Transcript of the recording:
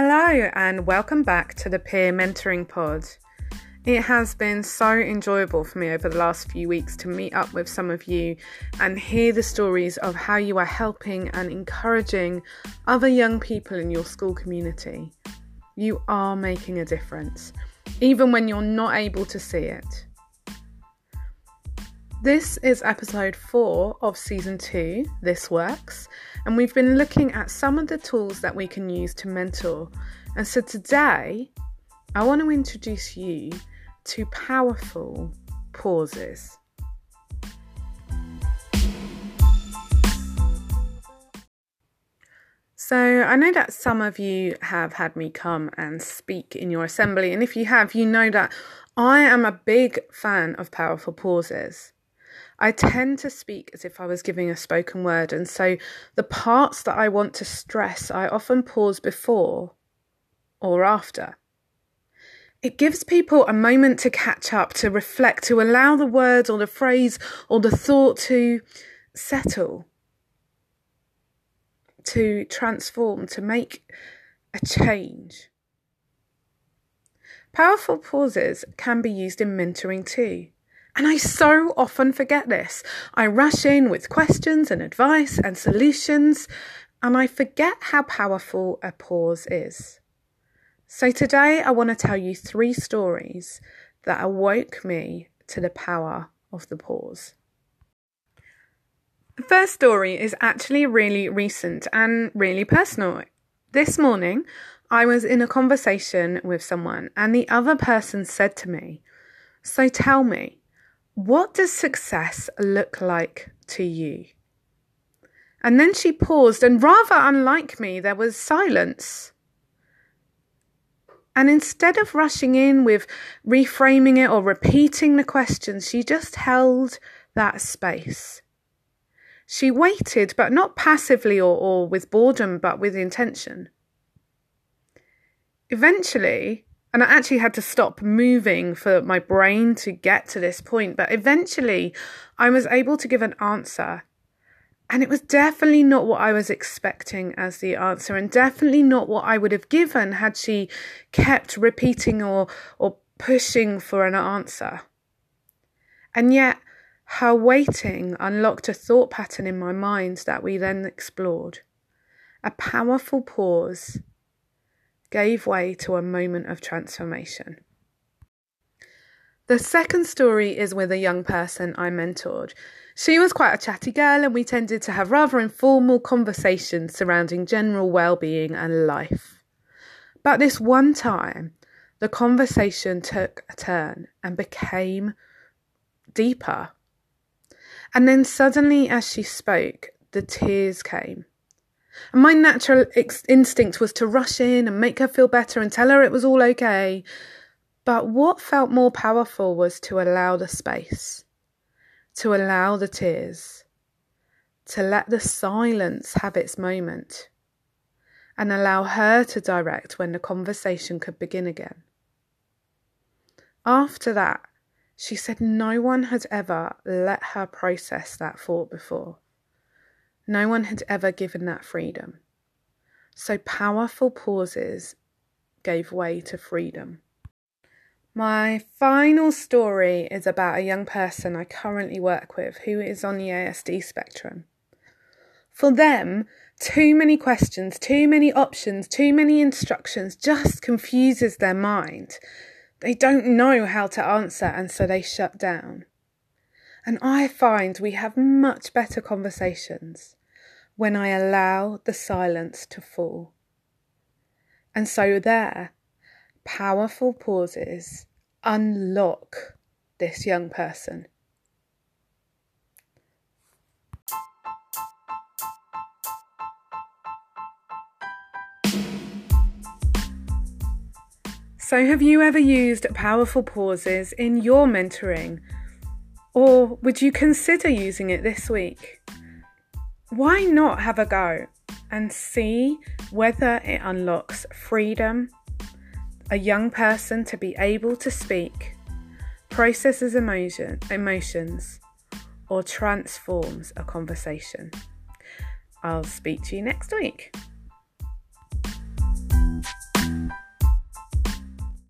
Hello, and welcome back to the Peer Mentoring Pod. It has been so enjoyable for me over the last few weeks to meet up with some of you and hear the stories of how you are helping and encouraging other young people in your school community. You are making a difference, even when you're not able to see it. This is episode four of season two, This Works, and we've been looking at some of the tools that we can use to mentor. And so today, I want to introduce you to powerful pauses. So, I know that some of you have had me come and speak in your assembly, and if you have, you know that I am a big fan of powerful pauses. I tend to speak as if I was giving a spoken word, and so the parts that I want to stress, I often pause before or after. It gives people a moment to catch up, to reflect, to allow the words or the phrase or the thought to settle, to transform, to make a change. Powerful pauses can be used in mentoring too. And I so often forget this. I rush in with questions and advice and solutions, and I forget how powerful a pause is. So today I want to tell you three stories that awoke me to the power of the pause. The first story is actually really recent and really personal. This morning, I was in a conversation with someone, and the other person said to me, So tell me, what does success look like to you? And then she paused, and rather unlike me, there was silence. And instead of rushing in with reframing it or repeating the question, she just held that space. She waited, but not passively or, or with boredom, but with intention. Eventually, and I actually had to stop moving for my brain to get to this point. But eventually, I was able to give an answer. And it was definitely not what I was expecting as the answer, and definitely not what I would have given had she kept repeating or, or pushing for an answer. And yet, her waiting unlocked a thought pattern in my mind that we then explored. A powerful pause gave way to a moment of transformation. The second story is with a young person I mentored. She was quite a chatty girl, and we tended to have rather informal conversations surrounding general well-being and life. But this one time, the conversation took a turn and became deeper. And then suddenly, as she spoke, the tears came. And my natural ex- instinct was to rush in and make her feel better and tell her it was all okay. But what felt more powerful was to allow the space, to allow the tears, to let the silence have its moment, and allow her to direct when the conversation could begin again. After that, she said no one had ever let her process that thought before. No one had ever given that freedom. So powerful pauses gave way to freedom. My final story is about a young person I currently work with who is on the ASD spectrum. For them, too many questions, too many options, too many instructions just confuses their mind. They don't know how to answer and so they shut down. And I find we have much better conversations when I allow the silence to fall. And so, there, powerful pauses unlock this young person. So, have you ever used powerful pauses in your mentoring? Or would you consider using it this week? Why not have a go and see whether it unlocks freedom, a young person to be able to speak, processes emotion, emotions, or transforms a conversation? I'll speak to you next week.